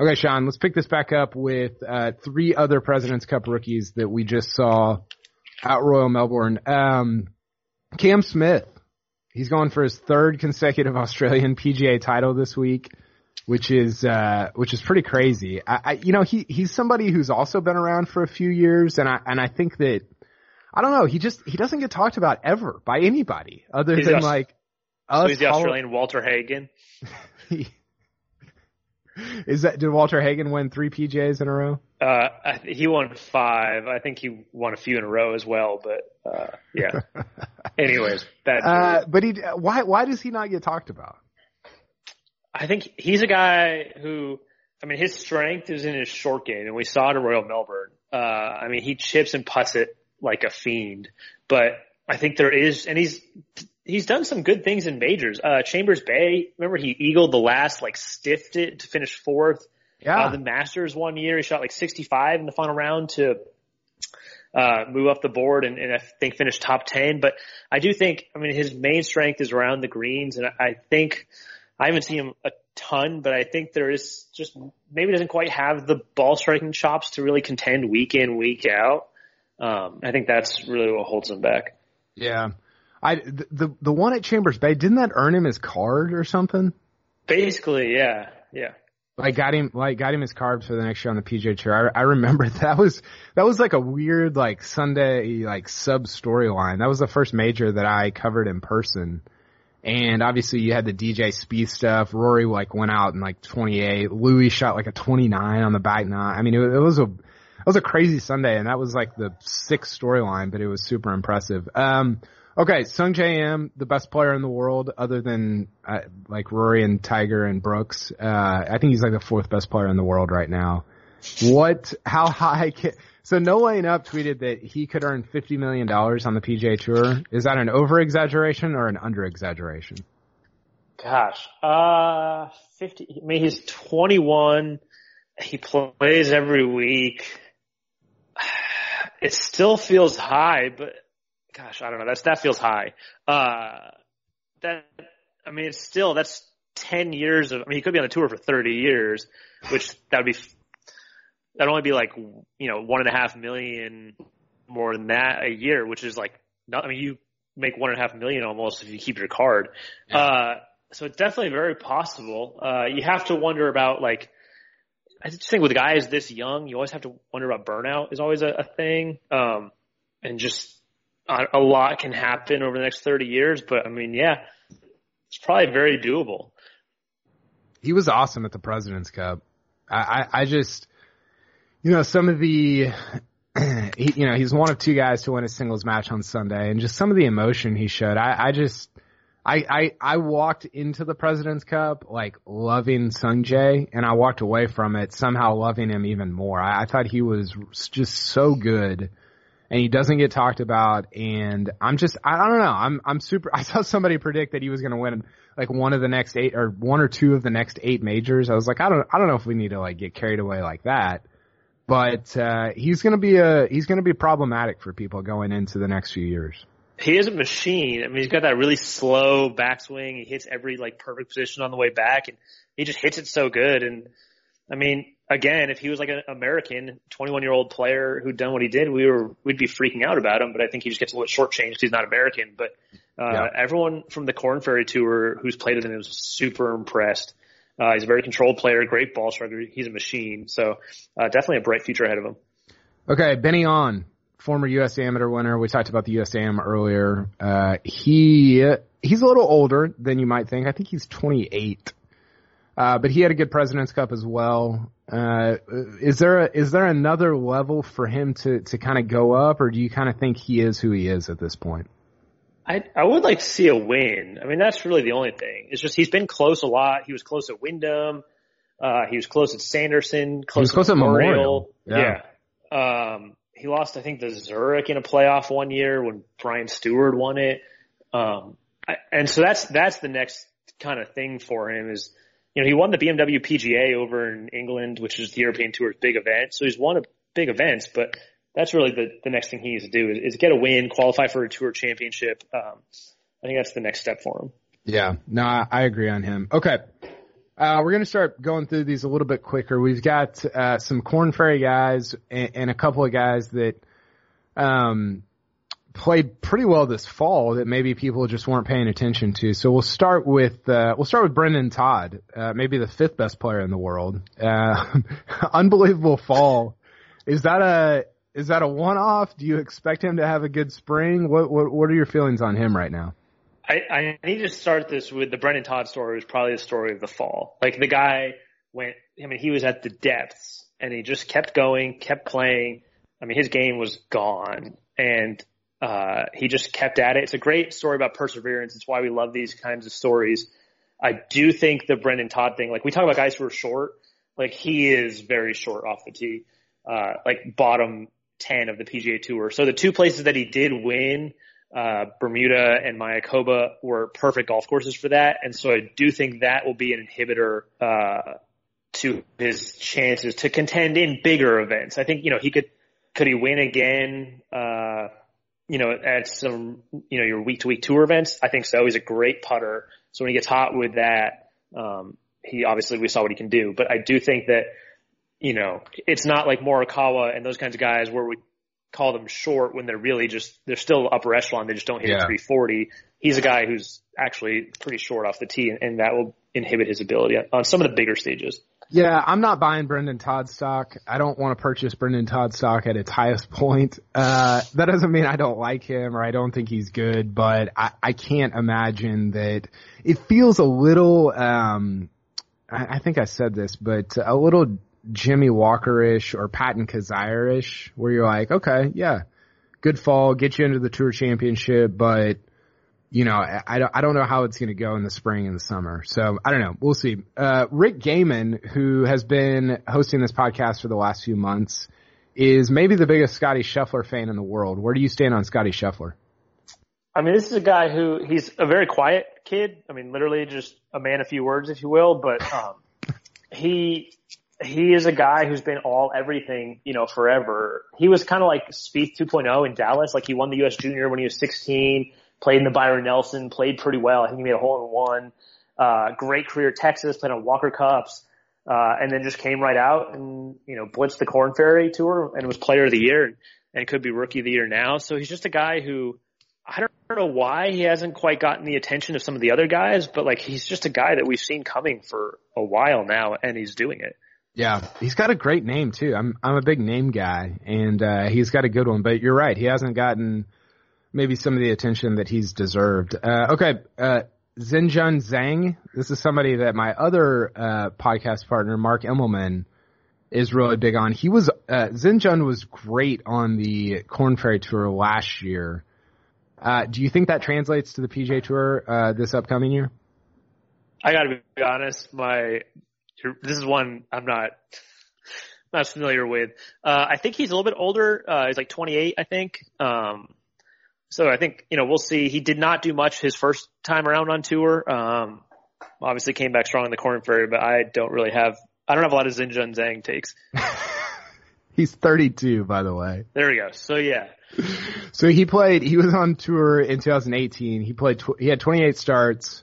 Speaker 1: Okay, Sean, let's pick this back up with uh, three other President's Cup rookies that we just saw at Royal Melbourne. Um, Cam Smith, he's going for his third consecutive Australian PGA title this week, which is uh, which is pretty crazy. I, I, you know, he he's somebody who's also been around for a few years, and I and I think that I don't know, he just he doesn't get talked about ever by anybody other
Speaker 2: he's
Speaker 1: than like
Speaker 2: us. So he's the Australian Walter Hagen.
Speaker 1: Is that did Walter Hagen win three PJs in a row?
Speaker 2: Uh, he won five. I think he won a few in a row as well. But uh, yeah. Anyways, that.
Speaker 1: Uh, but he why why does he not get talked about?
Speaker 2: I think he's a guy who. I mean, his strength is in his short game, and we saw it at Royal Melbourne. Uh, I mean, he chips and puts it like a fiend, but I think there is, and he's he's done some good things in majors. Uh, Chambers Bay, remember he eagled the last, like stiffed it to finish fourth.
Speaker 1: Yeah.
Speaker 2: Uh, the Masters one year, he shot like 65 in the final round to, uh, move up the board and, and I think finish top 10. But I do think, I mean, his main strength is around the greens and I think, I haven't seen him a ton, but I think there is just maybe doesn't quite have the ball striking chops to really contend week in, week out. Um, I think that's really what holds him back.
Speaker 1: Yeah. I the the one at Chambers Bay didn't that earn him his card or something?
Speaker 2: Basically, yeah, yeah.
Speaker 1: Like got him like got him his card for the next year on the PGA Tour. I, I remember that was that was like a weird like Sunday like sub storyline. That was the first major that I covered in person, And obviously you had the DJ Spieth stuff. Rory like went out in like 28. Louis shot like a 29 on the back nine. I mean, it, it was a, it was a crazy Sunday and that was like the sixth storyline, but it was super impressive. Um, okay. Sungjae Im, the best player in the world other than uh, like Rory and Tiger and Brooks. Uh, I think he's like the fourth best player in the world right now. What, how high can, so No Laying Up tweeted that he could earn $50 million on the PGA Tour. Is that an over exaggeration or an under exaggeration?
Speaker 2: Gosh, uh, 50, I mean, he's 21. He plays every week. It still feels high, but gosh, I don't know. That's, that feels high. Uh, that, I mean, it's still, that's 10 years of, I mean, he could be on the tour for 30 years, which that would be that'd only be like you know one and a half million more than that a year, which is like not. I mean, you make one and a half million almost if you keep your card. Yeah. Uh, so it's definitely very possible. Uh, you have to wonder about like. I just think with guys this young, you always have to wonder about burnout is always a, a thing. Um, and just a, lot can happen over the next 30 years. But I mean, yeah, it's probably very doable.
Speaker 1: He was awesome at the President's Cup. I, I, I just, you know, some of the, he, you know, he's one of two guys to win a singles match on Sunday and just some of the emotion he showed. I, I just, I, I, I walked into the President's Cup like loving Sungjae and I walked away from it somehow loving him even more. I, I thought he was just so good and he doesn't get talked about and I'm just, I, don't know. I'm, I'm super, I saw somebody predict that he was going to win like one of the next eight or one or two of the next eight majors. I was like, I don't, I don't know if we need to like get carried away like that but uh, he's going to be a he's going to be problematic for people going into the next few years.
Speaker 2: He is a machine. I mean, he's got that really slow backswing. He hits every like perfect position on the way back, and he just hits it so good. And I mean, again, if he was like an American 21 year old player who'd done what he did, we were we'd be freaking out about him. But I think he just gets a little shortchanged because he's not American. But uh, yeah. everyone from the Corn Ferry Tour who's played with him was super impressed. Uh, he's a very controlled player, great ball striker. He's a machine. So uh, definitely a bright future ahead of him.
Speaker 1: Okay, Ben An, former U.S. Amateur winner. We talked about the USAM earlier. Uh, he he's a little older than you might think. I think he's 28. Uh, but he had a good President's Cup as well. Uh, is there a, is there another level for him to to kind of go up, or do you kind of think he is who he is at this point?
Speaker 2: I I would like to see a win. I mean, that's really the only thing. It's just he's been close a lot. He was close at Wyndham. Uh, he was close at Sanderson. Close,
Speaker 1: close at Memorial.
Speaker 2: Memorial. Yeah. yeah. Um, he lost, I think, the Zurich in a playoff one year when Brian Stuard won it. Um, I, and so that's that's the next kind of thing for him is, you know, he won the BMW PGA over in England, which is the European Tour's big event. So he's won a big events, but that's really the, the next thing he needs to do is, is get a win, qualify for a tour championship. Um, I think that's the next step for him.
Speaker 1: Yeah, no, I, agree on him. Okay. Uh, we're going to start going through these a little bit quicker. We've got, uh, some Corn Ferry guys and, and a couple of guys that, um, played pretty well this fall that maybe people just weren't paying attention to. So we'll start with uh, we'll start with Brendon Todd, uh, maybe the fifth best player in the world. Uh, unbelievable fall. Is that a is that a one-off? Do you expect him to have a good spring? What what, what are your feelings on him right now?
Speaker 2: I, I need to start this with the Brendon Todd story was probably the story of the fall. Like the guy went, I mean, he was at the depths and he just kept going, kept playing. I mean, his game was gone and, uh, he just kept at it. It's a great story about perseverance. It's why we love these kinds of stories. I do think the Brendon Todd thing, like we talk about guys who are short, like he is very short off the tee, uh, like bottom 10 of the PGA Tour. So the two places that he did win, uh, Bermuda and Mayakoba were perfect golf courses for that. And so I do think that will be an inhibitor, uh, to his chances to contend in bigger events. I think, you know, he could, could he win again, uh, you know, at some, you know, your week to week tour events? I think so. He's a great putter. So when he gets hot with that, um, he obviously we saw what he can do, but I do think that you know, it's not like Morikawa and those kinds of guys where we call them short when they're really just they're still upper echelon. They just don't hit yeah. 340. He's a guy who's actually pretty short off the tee, and, and that will inhibit his ability on some of the bigger stages.
Speaker 1: Yeah, I'm not buying Brendon Todd stock. I don't want to purchase Brendon Todd stock at its highest point. Uh, that doesn't mean I don't like him or I don't think he's good, but I, I can't imagine that it feels a little, um, I, I think I said this, but a little Jimmy Walker-ish or Patton Kizzire-ish where you're like, okay, yeah, good fall, get you into the tour championship, but you know, I, don't, I don't know how it's going to go in the spring and the summer. So I don't know. We'll see. Uh, Rick Gehman, who has been hosting this podcast for the last few months, is maybe the biggest Scotty Scheffler fan in the world. Where do you stand on Scotty Scheffler?
Speaker 2: I mean, this is a guy who he's a very quiet kid. I mean, literally just a man of few words, if you will. But um, he he is a guy who's been all everything, you know, forever. He was kind of like Spieth 2.0 in Dallas. Like he won the U.S. Junior when he was 16 played in the Byron Nelson, played pretty well. I think he made a hole in one. Uh, great career Texas, played on Walker Cups, uh, and then just came right out and, you know, blitzed the Corn Ferry Tour and was player of the year and, and could be rookie of the year now. So he's just a guy who, I don't know why he hasn't quite gotten the attention of some of the other guys, but like he's just a guy that we've seen coming for a while now and he's doing it.
Speaker 1: Yeah, he's got a great name too. I'm I'm a big name guy, and uh, he's got a good one. But you're right, he hasn't gotten maybe some of the attention that he's deserved. Uh, okay, uh, Xinjun Zhang. This is somebody that my other uh, podcast partner, Mark Immelman, is really big on. He was uh, Xinjun was great on the Corn Ferry Tour last year. Uh, do you think that translates to the PJ Tour uh, this upcoming year?
Speaker 2: I got to be honest. My this is one I'm not not familiar with. Uh, I think he's a little bit older. Uh, he's like 28, I think. Um, so I think, you know, we'll see. He did not do much his first time around on tour. Um, obviously came back strong in the Corn Ferry, but I don't really have, I don't have a lot of Xinjun Zhang takes.
Speaker 1: He's 32, by the way.
Speaker 2: There we go. So yeah.
Speaker 1: So he played, he was on tour in 2018. He played, he had 28 starts,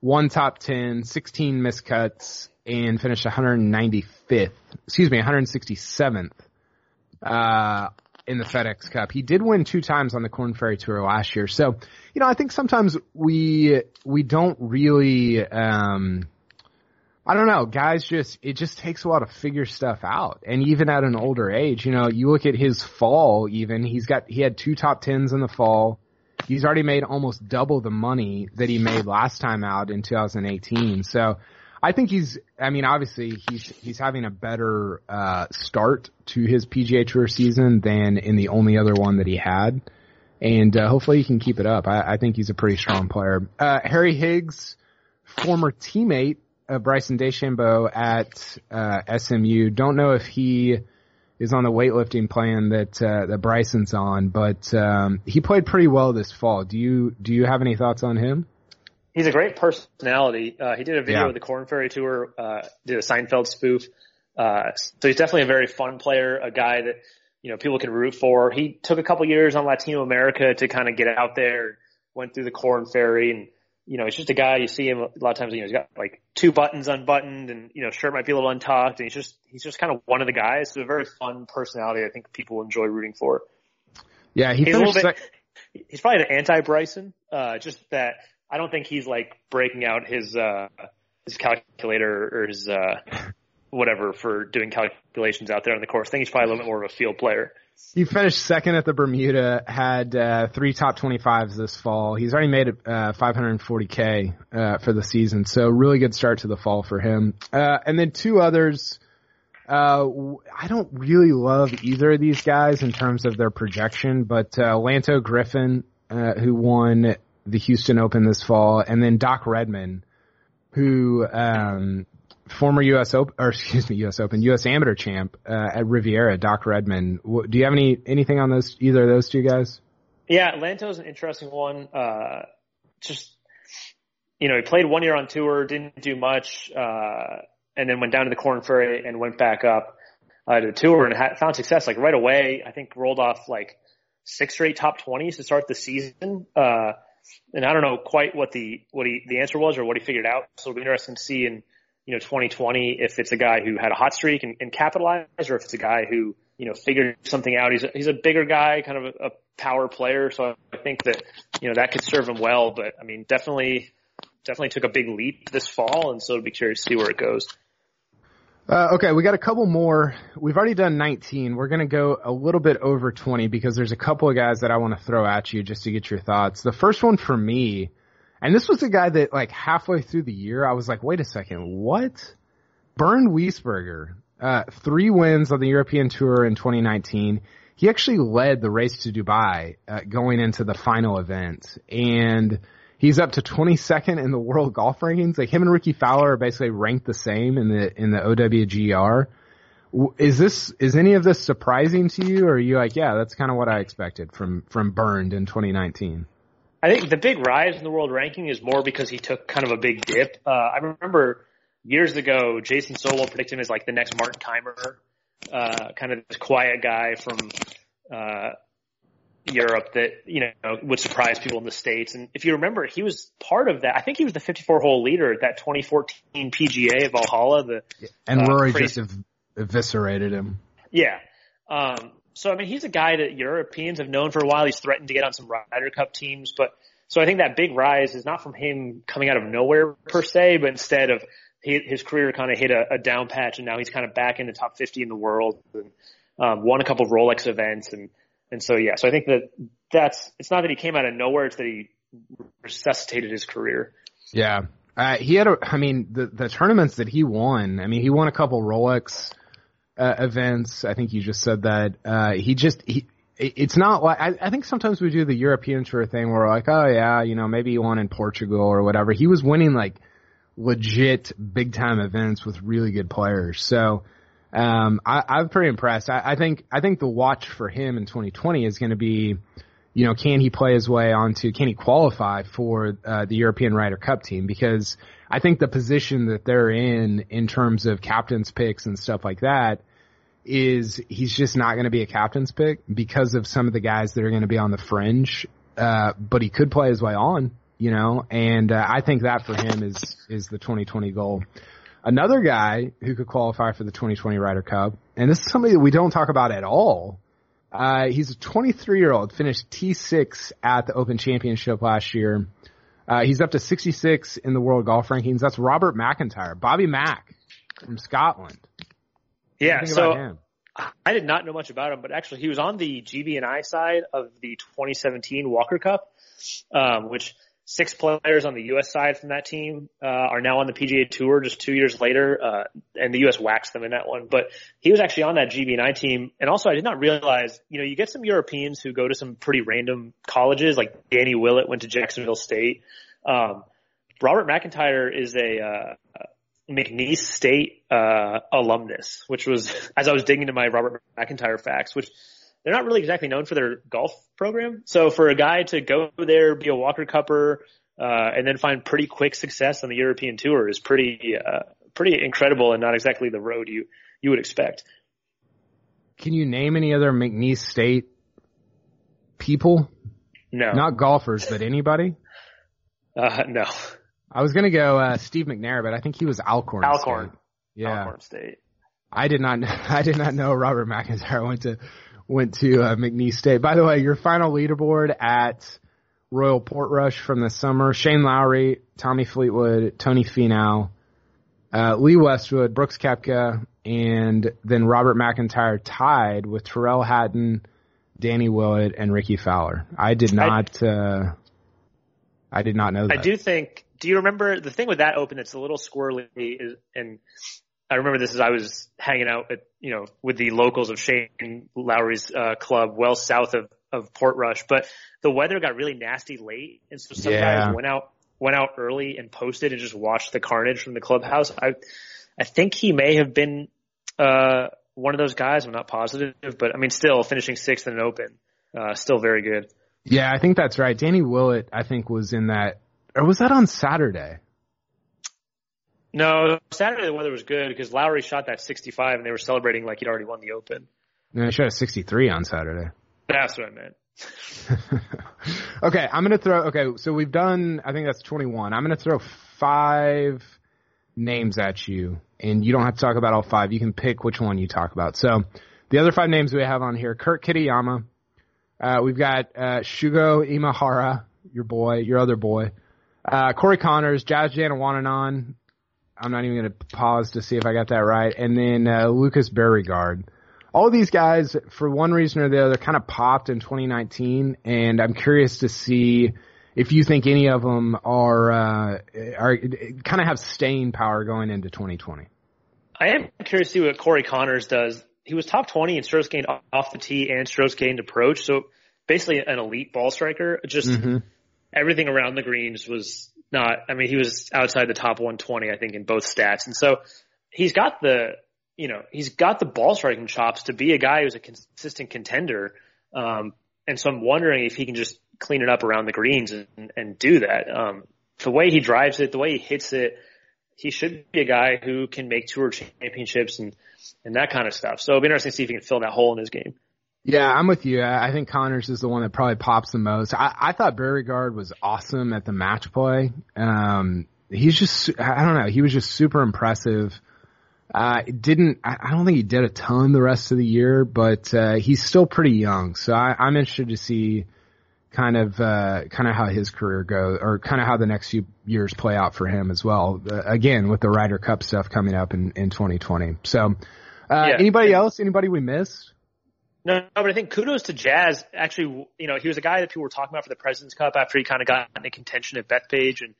Speaker 1: one top 10, 16 miscuts, and finished 195th, excuse me, 167th. Uh, in the FedEx Cup. He did win two times on the Corn Ferry Tour last year. So, you know, I think sometimes we we don't really um I don't know, guys just it just takes a while to figure stuff out. And even at an older age, you know, you look at his fall even, he's got he had two top 10s in the fall. He's already made almost double the money that he made last time out in 2018. So, I think he's. I mean, obviously he's he's having a better uh, start to his PGA Tour season than in the only other one that he had, and uh, hopefully he can keep it up. I, I think he's a pretty strong player. Uh, Harry Higgs, former teammate of Bryson DeChambeau at uh, SMU. Don't know if he is on the weightlifting plan that uh, that Bryson's on, but um, he played pretty well this fall. Do you do you have any thoughts on him?
Speaker 2: He's a great personality. Uh, he did a video yeah. of the Corn Ferry Tour, uh, did a Seinfeld spoof. Uh, so he's definitely a very fun player, a guy that, you know, people can root for. He took a couple years on Latino America to kind of get out there, went through the Corn Ferry and, you know, he's just a guy, you see him a lot of times, you know, he's got like two buttons unbuttoned and, you know, shirt might be a little untucked and he's just, he's just kind of one of the guys. So a very fun personality I think people enjoy rooting for.
Speaker 1: Yeah, he
Speaker 2: he's a little bit, sec- he's probably an anti Bryson, uh, just that I don't think he's like breaking out his uh his calculator or his uh whatever for doing calculations out there on the course. I think he's probably a little bit more of a field player.
Speaker 1: He finished second at the Bermuda, had uh, three top 25s this fall. He's already made uh, 540k uh, for the season, so really good start to the fall for him. Uh, and then two others. Uh, I don't really love either of these guys in terms of their projection, but uh, Lanto Griffin, who won the Houston Open this fall, and then Doc Redman, who um, former U.S. Open, or excuse me, U.S. Open, U.S. Amateur champ uh, at Riviera, Doc Redman. Do you have any anything on those either of those two guys?
Speaker 2: Yeah, Lanto's an interesting one. Uh, just you know, he played one year on tour, didn't do much, uh, and then went down to the Corn Ferry and went back up uh, to the tour and had, found success like right away. I think rolled off like six straight top twenties to start the season. Uh, and I don't know quite what the what he the answer was or what he figured out. So it'll be interesting to see in you know 2020 if it's a guy who had a hot streak and, and capitalized, or if it's a guy who you know figured something out. He's a, he's a bigger guy, kind of a, a power player, so I think that you know that could serve him well. But I mean, definitely definitely took a big leap this fall, and so it'll be curious to see where it goes.
Speaker 1: Uh, okay, we got a couple more. We've already done 19. We're going to go a little bit over 20 because there's a couple of guys that I want to throw at you just to get your thoughts. The first one for me, and this was a guy that like halfway through the year, I was like, wait a second, what? Bernd Wiesberger, uh, three wins on the European Tour in 2019. He actually led the race to Dubai uh, going into the final event, and he's up to 22nd in the world golf rankings. Like him and Rickie Fowler are basically ranked the same in the in the OWGR. Is this is any of this surprising to you, or are you like, yeah, that's kind of what I expected from from Bernd in 2019?
Speaker 2: I think the big rise in the world ranking is more because he took kind of a big dip. Uh, I remember years ago, Jason Sobel predicted him as like the next Martin Kaymer, uh, kind of this quiet guy from, uh, Europe that, you know, would surprise people in the States. And if you remember, he was part of that. I think he was the 54 hole leader at that 2014 PGA of Valhalla. The,
Speaker 1: and Rory uh, just ev- eviscerated him.
Speaker 2: Yeah. Um, so I mean, he's a guy that Europeans have known for a while. He's threatened to get on some Ryder Cup teams, but so I think that big rise is not from him coming out of nowhere per se, but instead of he, his career kind of hit a, a, down patch, and now he's kind of back in the top 50 in the world, and um, won a couple of Rolex events, and and so yeah, so I think that that's it's not that he came out of nowhere; it's that he resuscitated his career.
Speaker 1: Yeah, uh, he had a. I mean, the the tournaments that he won. I mean, he won a couple Rolex uh, events. I think you just said that. Uh, he just he. It's not like I, I think sometimes we do the European tour thing where we're like, oh yeah, you know, maybe he won in Portugal or whatever. He was winning like legit big time events with really good players. So, um, I, I'm pretty impressed. I, I think, I think the watch for him in 2020 is going to be, you know, can he play his way onto, can he qualify for, uh, the European Ryder Cup team? Because I think the position that they're in, in terms of captain's picks and stuff like that, is he's just not going to be a captain's pick because of some of the guys that are going to be on the fringe. Uh, but he could play his way on you know, and uh, I think that for him is is the 2020 goal. Another guy who could qualify for the 2020 Ryder Cup, and this is somebody that we don't talk about at all. Uh, he's a 23 year old, finished T6 at the Open Championship last year. Uh, he's up to 66 in the world golf rankings. That's Robert McIntyre, Bobby Mack from Scotland.
Speaker 2: Yeah, so I did not know much about him, but actually he was on the GB&I side of the 2017 Walker Cup, um, which six players on the U.S. side from that team uh, are now on the PGA Tour just two years later, uh, and the U.S. waxed them in that one. But he was actually on that GB&I team, and also I did not realize, you know, you get some Europeans who go to some pretty random colleges, like Danny Willett went to Jacksonville State. Um, Robert McIntyre is a uh, McNeese State uh, alumnus, which was as I was digging into my Robert McIntyre facts, which they're not really exactly known for their golf program. So for a guy to go there, be a Walker Cupper, uh, and then find pretty quick success on the European tour is pretty, uh, pretty incredible and not exactly the road you, you would expect.
Speaker 1: Can you name any other McNeese State people?
Speaker 2: No.
Speaker 1: Not golfers, but anybody?
Speaker 2: Uh, no.
Speaker 1: I was gonna go, uh, Steve McNair, but I think he was Alcorn.
Speaker 2: Alcorn.
Speaker 1: State. Yeah.
Speaker 2: Alcorn State.
Speaker 1: I did not, I did not know Robert McIntyre went to went to uh, McNeese State. By the way, your final leaderboard at Royal Portrush from the summer: Shane Lowry, Tommy Fleetwood, Tony Finau, uh, Lee Westwood, Brooks Koepka, and then Robert McIntyre tied with Tyrrell Hatton, Danny Willett, and Rickie Fowler. I did not. I, uh, I did not know that.
Speaker 2: I do think. Do you remember the thing with that open that's a little squirrely is, and I remember this as I was hanging out at, you know, with the locals of Shane Lowry's uh, club well south of, of Portrush, but the weather got really nasty late. And so some yeah. guys went out, went out early and posted and just watched the carnage from the clubhouse. I, I think he may have been, uh, one of those guys. I'm not positive, but I mean, still finishing sixth in an open, uh, still very good.
Speaker 1: Yeah, I think that's right. Danny Willett, I think was in that, or was that on Saturday?
Speaker 2: No, Saturday the weather was good because Lowry shot that 65 and they were celebrating like he'd already won the Open.
Speaker 1: And I shot a 63 on Saturday.
Speaker 2: That's what I meant.
Speaker 1: okay, I'm gonna throw. Okay, so we've done. I think that's 21. I'm gonna throw five names at you, and you don't have to talk about all five. You can pick which one you talk about. So the other five names we have on here: Kurt Kitayama. Uh, we've got uh, Shugo Imahira, your boy, your other boy. Uh, Corey Conners, Jazz Janewananan, I'm not even going to pause to see if I got that right. And then uh, Lucas Bjerregaard. All these guys, for one reason or the other, kind of popped in 2019, and I'm curious to see if you think any of them are uh, are kind of have staying power going into 2020.
Speaker 2: I am curious to see what Corey Conners does. He was top 20 in strokes gained off the tee and strokes gained approach, so basically an elite ball striker. Just mm-hmm. everything around the greens was not. I mean, he was outside the top 120, I think, in both stats, and so he's got the you know he's got the ball striking chops to be a guy who's a consistent contender. Um, and so I'm wondering if he can just clean it up around the greens and, and do that. Um, the way he drives it, the way he hits it, he should be a guy who can make tour championships and, and that kind of stuff. So it'll be interesting to see if he can fill that hole in his game.
Speaker 1: Yeah, I'm with you. I think Conners is the one that probably pops the most. I, I thought Bjerregaard was awesome at the match play. Um, he's just, I don't know, he was just super impressive. Uh, didn't, I don't think he did a ton the rest of the year, but, uh, he's still pretty young. So I, I'm interested to see, kind of uh, kind of how his career goes, or kind of how the next few years play out for him as well. Uh, again, with the Ryder Cup stuff coming up in in 2020. So, uh, yeah. anybody else? Anybody we missed?
Speaker 2: No, but I think kudos to Jazz. Actually, you know, he was a guy that people were talking about for the Presidents Cup after he kind of got into contention at Bethpage, and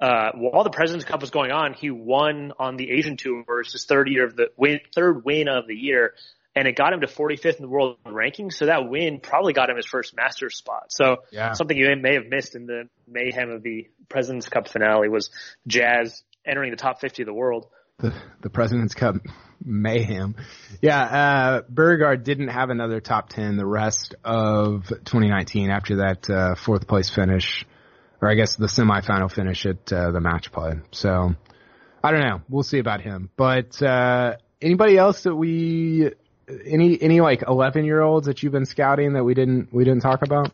Speaker 2: uh, while the Presidents Cup was going on, he won on the Asian Tour. It's his third year of the win, third win of the year and it got him to 45th in the world rankings. So that win probably got him his first Masters spot. So yeah. something you may have missed in the mayhem of the President's Cup finale was Jazz entering the top 50 of the world.
Speaker 1: The, the President's Cup mayhem. Yeah, uh, Bjerregaard didn't have another top 10 the rest of 2019 after that, uh, fourth place finish, or I guess the semifinal finish at, uh, the match play. So, I don't know. We'll see about him. But, uh, anybody else that we any any like eleven year olds that you've been scouting that we didn't we didn't talk about?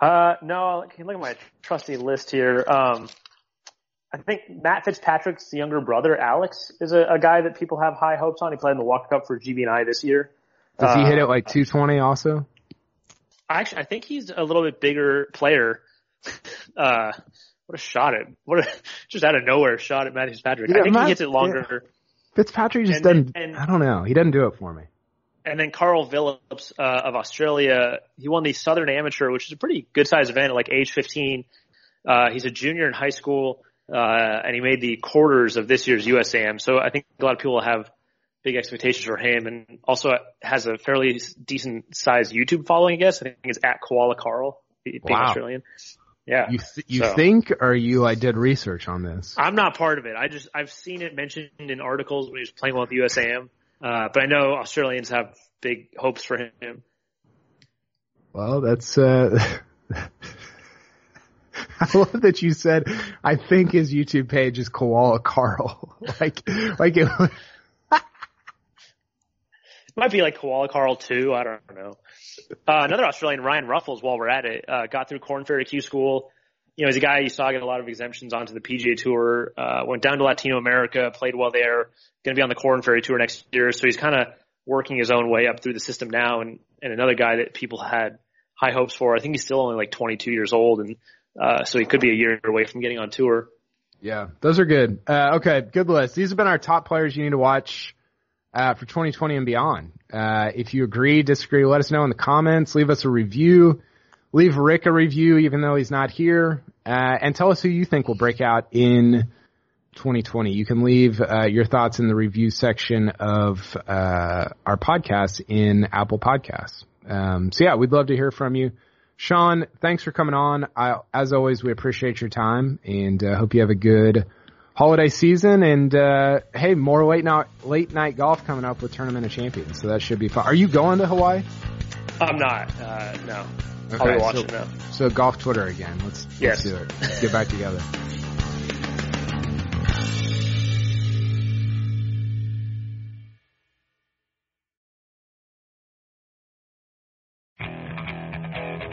Speaker 2: Uh, no. Can look at my trusty list here. Um, I think Matt Fitzpatrick's younger brother, Alex, is a, a, guy that people have high hopes on. He played in the Walker Cup for GB&I this year.
Speaker 1: Does uh, he hit it like 220 also?
Speaker 2: Actually, I think he's a little bit bigger player. Uh, what a shot at, what a, just out of nowhere shot at Matt Fitzpatrick. Yeah, I think Matt, he hits it longer. Yeah.
Speaker 1: Fitzpatrick just and, doesn't. And, I don't know. He doesn't do it for me.
Speaker 2: And then Karl Vilips uh, of Australia, he won the Southern Amateur, which is a pretty good sized event at like age 15. Uh, he's a junior in high school, uh, and he made the quarters of this year's USAM. So I think a lot of people have big expectations for him, and also has a fairly decent sized YouTube following. I guess I think it's at Koala Carl, being wow. Australian. Yeah.
Speaker 1: You th- you so. think, or you I did research on this?
Speaker 2: I'm not part of it. I just I've seen it mentioned in articles when he was playing well with USAM, uh, but I know Australians have big hopes for him.
Speaker 1: Well, that's. uh I love that you said. I think his YouTube page is Koala Carl. like, like it.
Speaker 2: might be like Koala Carl too. I don't know. Uh, another Australian, Ryan Ruffels, while we're at it, uh, got through Corn Ferry Q School. You know, he's a guy you saw get a lot of exemptions onto the PGA Tour. Uh, went down to Latino America, played well there. Going to be on the Corn Ferry Tour next year, so he's kind of working his own way up through the system now. And and another guy that people had high hopes for. I think he's still only like 22 years old, and uh, so he could be a year away from getting on tour.
Speaker 1: Yeah, those are good. Uh, okay, good list. These have been our top players you need to watch uh, for 2020 and beyond. Uh, if you agree, disagree, let us know in the comments. Leave us a review. Leave Rick a review, even though he's not here, uh, and tell us who you think will break out in 2020. You can leave your thoughts in the review section of our podcast in Apple Podcasts. Um, so yeah, we'd love to hear from you. Sean, thanks for coming on. I, as always, we appreciate your time and uh, hope you have a good holiday season. And uh, hey, more late night late night golf coming up with Tournament of Champions, so that should be fun. Are you going to Hawaii?
Speaker 2: I'm not. Uh, no. Okay, I'll be watching
Speaker 1: so, So golf Twitter again. Let's, yes. let's do it. Let's get back together.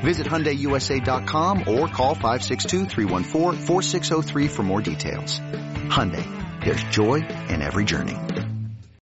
Speaker 4: Visit HyundaiUSA.com or call 562-314-4603 for more details. Hyundai, there's joy in every journey.